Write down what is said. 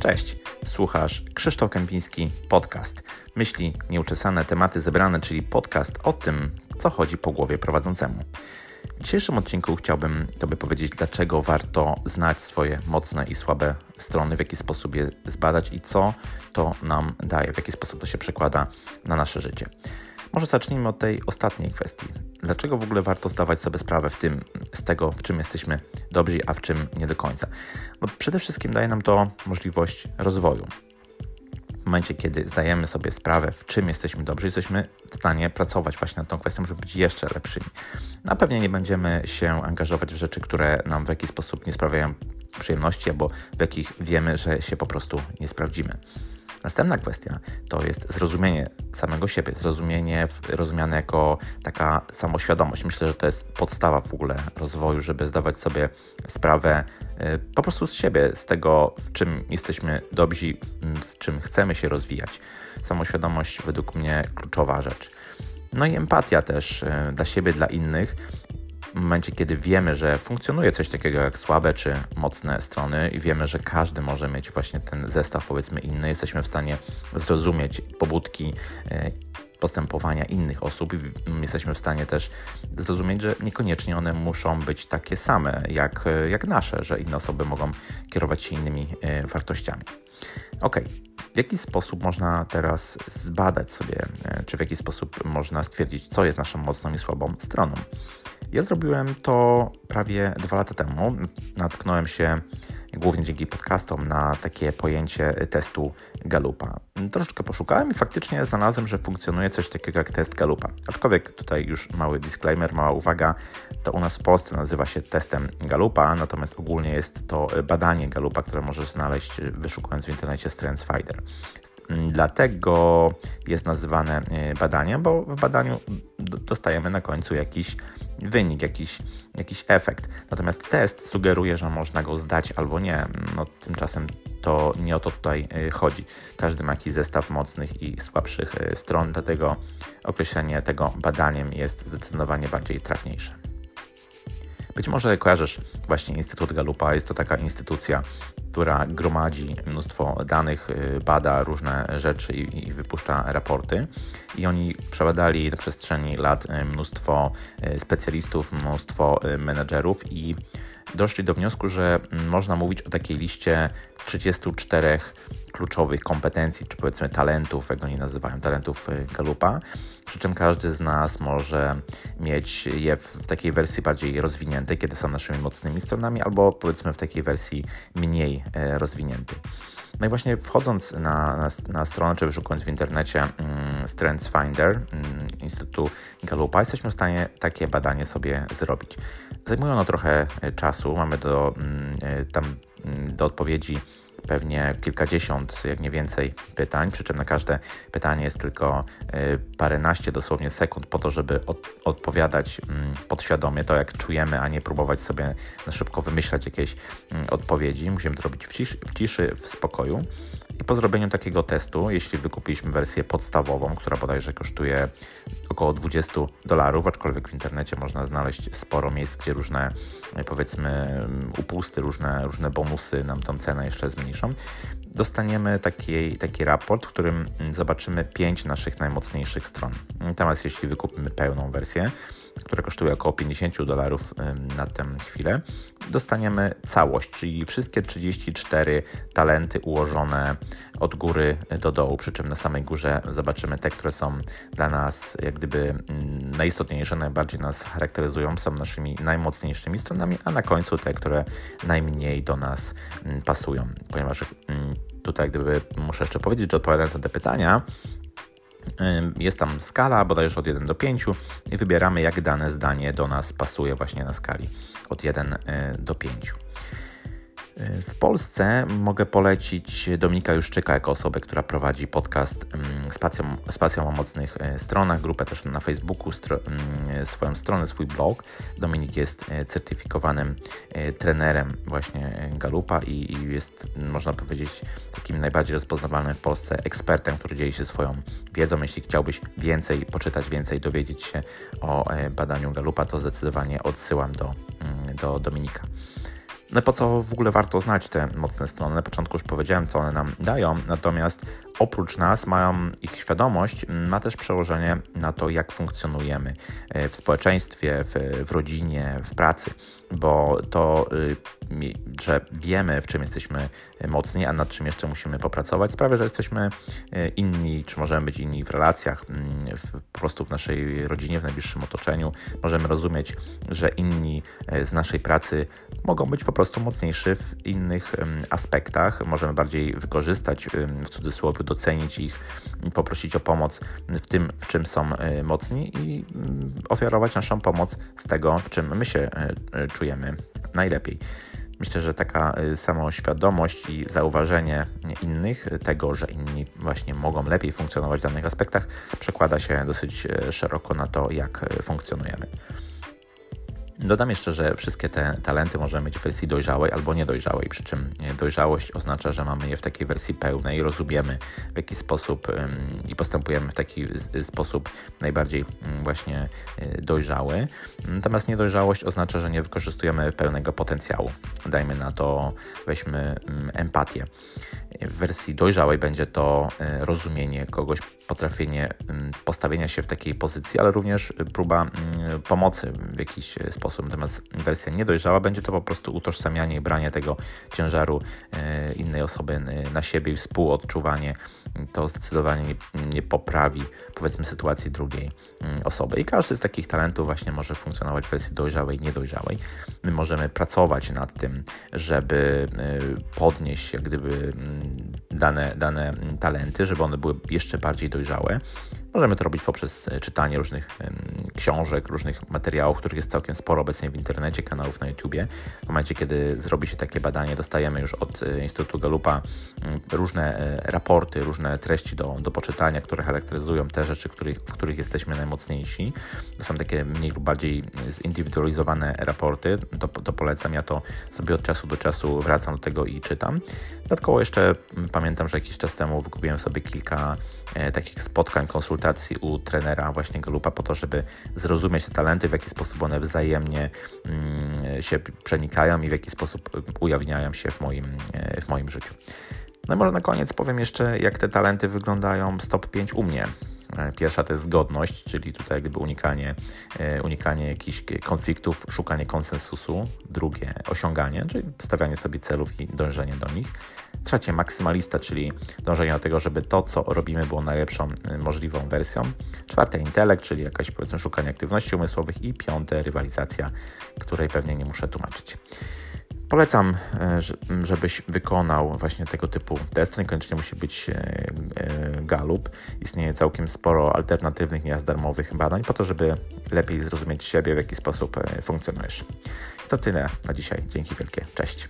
Cześć, słuchasz Krzysztof Kępiński Podcast. Myśli nieuczesane, tematy zebrane, czyli podcast o tym, co chodzi po głowie prowadzącemu. W dzisiejszym odcinku chciałbym Tobie powiedzieć, dlaczego warto znać swoje mocne i słabe strony, w jaki sposób je zbadać i co to nam daje, w jaki sposób to się przekłada na nasze życie. Może zacznijmy od tej ostatniej kwestii. Dlaczego w ogóle warto zdawać sobie sprawę w tym, z tego, w czym jesteśmy dobrzy, a w czym nie do końca? Bo przede wszystkim daje nam to możliwość rozwoju. W momencie, kiedy zdajemy sobie sprawę, w czym jesteśmy dobrzy, jesteśmy w stanie pracować właśnie nad tą kwestią, żeby być jeszcze lepszymi. Na pewnie nie będziemy się angażować w rzeczy, które nam w jakiś sposób nie sprawiają przyjemności, albo w jakich wiemy, że się po prostu nie sprawdzimy. Następna kwestia to jest zrozumienie samego siebie, zrozumienie rozumiane jako taka samoświadomość. Myślę, że to jest podstawa w ogóle rozwoju, żeby zdawać sobie sprawę y, po prostu z siebie, z tego, w czym jesteśmy dobrzy, w czym chcemy się rozwijać. Samoświadomość według mnie kluczowa rzecz. No i empatia też y, dla siebie, dla innych w momencie, kiedy wiemy, że funkcjonuje coś takiego jak słabe czy mocne strony i wiemy, że każdy może mieć właśnie ten zestaw powiedzmy inny, jesteśmy w stanie zrozumieć pobudki e, postępowania innych osób i jesteśmy w stanie też zrozumieć, że niekoniecznie one muszą być takie same jak, e, jak nasze, że inne osoby mogą kierować się innymi e, wartościami. Ok, w jaki sposób można teraz zbadać sobie, czy w jaki sposób można stwierdzić, co jest naszą mocną i słabą stroną? Ja zrobiłem to prawie dwa lata temu. Natknąłem się głównie dzięki podcastom na takie pojęcie testu Galupa. Troszeczkę poszukałem i faktycznie znalazłem, że funkcjonuje coś takiego jak test Galupa. Aczkolwiek tutaj już mały disclaimer, mała uwaga, to u nas w Polsce nazywa się testem Galupa, natomiast ogólnie jest to badanie Galupa, które możesz znaleźć wyszukując w internecie StrengthsFinder. Dlatego jest nazywane e, badaniem, bo w badaniu dostajemy na końcu jakiś wynik, jakiś, jakiś efekt. Natomiast test sugeruje, że można go zdać albo nie. No, tymczasem to nie o to tutaj y, chodzi. Każdy ma jakiś zestaw mocnych i słabszych y, stron, dlatego określenie tego badaniem jest zdecydowanie bardziej trafniejsze. Być może kojarzysz właśnie Instytut Galupa. Jest to taka instytucja, która gromadzi mnóstwo danych, y, bada różne rzeczy i, i, wypuszcza raporty. I oni przebadali na przestrzeni lat y, mnóstwo y, specjalistów, mnóstwo menedżerów i doszli do wniosku, że można mówić o takiej liście 34 kluczowych kompetencji, czy powiedzmy talentów, jak oni nazywają, talentów Galupa, przy czym każdy z nas może mieć je w takiej wersji bardziej rozwiniętej, kiedy są naszymi mocnymi stronami, albo powiedzmy w takiej wersji mniej e, rozwiniętej. No i właśnie wchodząc na, na, na stronę, czy wyszukując w internecie um, Strengths Finder um, Instytutu Galupa, jesteśmy w stanie takie badanie sobie zrobić. Zajmuje ono trochę e, czasu, mamy do, um, tam do odpowiedzi pewnie kilkadziesiąt, jak nie więcej pytań, przy czym na każde pytanie jest tylko y, paręnaście dosłownie sekund po to, żeby od, odpowiadać mm, podświadomie to, jak czujemy, a nie próbować sobie na szybko wymyślać jakieś mm, odpowiedzi. Musimy to robić w ciszy, w, ciszy, w spokoju. I po zrobieniu takiego testu, jeśli wykupiliśmy wersję podstawową, która bodajże kosztuje około 20 dolarów, aczkolwiek w internecie można znaleźć sporo miejsc, gdzie różne, powiedzmy, upusty, różne, różne bonusy nam tą cenę jeszcze zmniejszą, dostaniemy taki, taki raport, w którym zobaczymy pięć naszych najmocniejszych stron. Natomiast jeśli wykupimy pełną wersję, które kosztuje około 50 dolarów na tę chwilę, dostaniemy całość, czyli wszystkie 34 talenty ułożone od góry do dołu, przy czym na samej górze zobaczymy te, które są dla nas jak gdyby najistotniejsze, najbardziej nas charakteryzują, są naszymi najmocniejszymi stronami, a na końcu te, które najmniej do nas pasują, ponieważ tutaj gdyby muszę jeszcze powiedzieć, że odpowiadając na te pytania, jest tam skala bodajże od 1 do 5 i wybieramy jak dane zdanie do nas pasuje właśnie na skali od 1 e, do 5. W Polsce mogę polecić Dominika Juszczyka jako osobę, która prowadzi podcast mm, z pasją o mocnych e, stronach, grupę też na Facebooku, stro, mm, swoją stronę, swój blog. Dominik jest e, certyfikowanym e, trenerem właśnie Galupa i, i jest, można powiedzieć, takim najbardziej rozpoznawalnym w Polsce ekspertem, który dzieli się swoją wiedzą. Jeśli chciałbyś więcej, poczytać więcej, dowiedzieć się o badaniu Galupa, to zdecydowanie odsyłam do, mm, do Dominika. No po co w ogóle warto znać te mocne strony? Na początku już powiedziałem, co one nam dają, natomiast oprócz nas mają ich świadomość, ma też przełożenie na to, jak funkcjonujemy e, w społeczeństwie, w, w rodzinie, w pracy bo to, y, że wiemy, w czym jesteśmy mocni, a nad czym jeszcze musimy popracować, sprawia, że jesteśmy y, inni, czy możemy być inni w relacjach, mm, w, po prostu w naszej rodzinie, w najbliższym otoczeniu. Możemy rozumieć, że inni y, z naszej pracy mogą być po prostu mocniejsi w innych aspektach. Możemy bardziej wykorzystać, w cudzysłowie, docenić ich, poprosić o pomoc w tym, w czym są mocni i mm, ofiarować naszą pomoc z tego, w czym my się czujemy czujemy najlepiej. Myślę, że taka samoświadomość i zauważenie innych, tego, że inni właśnie mogą lepiej funkcjonować w danych aspektach, przekłada się dosyć szeroko na to, jak funkcjonujemy. Dodam jeszcze, że wszystkie te talenty możemy mieć w wersji dojrzałej albo niedojrzałej, przy czym dojrzałość oznacza, że mamy je w takiej wersji pełnej, rozumiemy w jaki sposób i postępujemy w taki sposób najbardziej właśnie y, dojrzały. Natomiast niedojrzałość oznacza, że nie wykorzystujemy pełnego potencjału. Dajmy na to, weźmy empatię. W wersji dojrzałej będzie to y, rozumienie kogoś, potrafienie postawienia się w takiej pozycji, ale również próba pomocy w jakiś sposób sposób. Natomiast wersja niedojrzała będzie to po prostu utożsamianie i branie tego ciężaru e, innej osoby e, na siebie i współodczuwanie. To zdecydowanie nie, nie poprawi, powiedzmy, sytuacji drugiej mm, osoby. I każdy z takich talentów właśnie może funkcjonować w wersji dojrzałej niedojrzałej. My możemy pracować nad tym, żeby e, podnieść jak gdyby mm, dane, dane talenty, żeby one były jeszcze bardziej dojrzałe. Możemy to robić poprzez czytanie różnych książek, różnych materiałów, których jest całkiem sporo obecnie w internecie, kanałów na YouTubie. W momencie, kiedy zrobi się takie badanie, dostajemy już od e, Instytutu Galupa różne e, raporty, różne treści do, do poczytania, które charakteryzują te rzeczy, których, w których jesteśmy najmocniejsi. To są takie mniej lub bardziej zindywidualizowane raporty. To, to polecam. Ja to sobie od czasu do czasu wracam do tego i czytam. Dodatkowo jeszcze pamiętam, że jakiś czas temu wykupiłem sobie kilka e, takich spotkań, konsultacji u trenera właśnie Galupa po to, żeby zrozumieć te talenty, w jaki sposób one wzajemnie mm, się przenikają i w jaki sposób ujawniają się w moim, e, w moim życiu. No i może na koniec powiem jeszcze, jak te talenty wyglądają z top 5 u mnie. E, pierwsza to jest zgodność, czyli tutaj jakby unikanie, e, unikanie jakichś konfliktów, szukanie konsensusu. Drugie osiąganie, czyli stawianie sobie celów i dążenie do nich. Trzecie maksymalista, czyli dążenie do tego, żeby to, co robimy, było najlepszą e, możliwą wersją. Czwarte intelekt, czyli jakaś powiedzmy szukanie aktywności umysłowych. I piąte rywalizacja, której pewnie nie muszę tłumaczyć. Polecam, e, żebyś wykonał właśnie tego typu test. Niekoniecznie musi być e, e, Galup. Istnieje całkiem sporo alternatywnych, nieraz darmowych badań po to, żeby lepiej zrozumieć siebie, w jaki sposób funkcjonujesz. To tyle na dzisiaj. Dzięki wielkie. Cześć.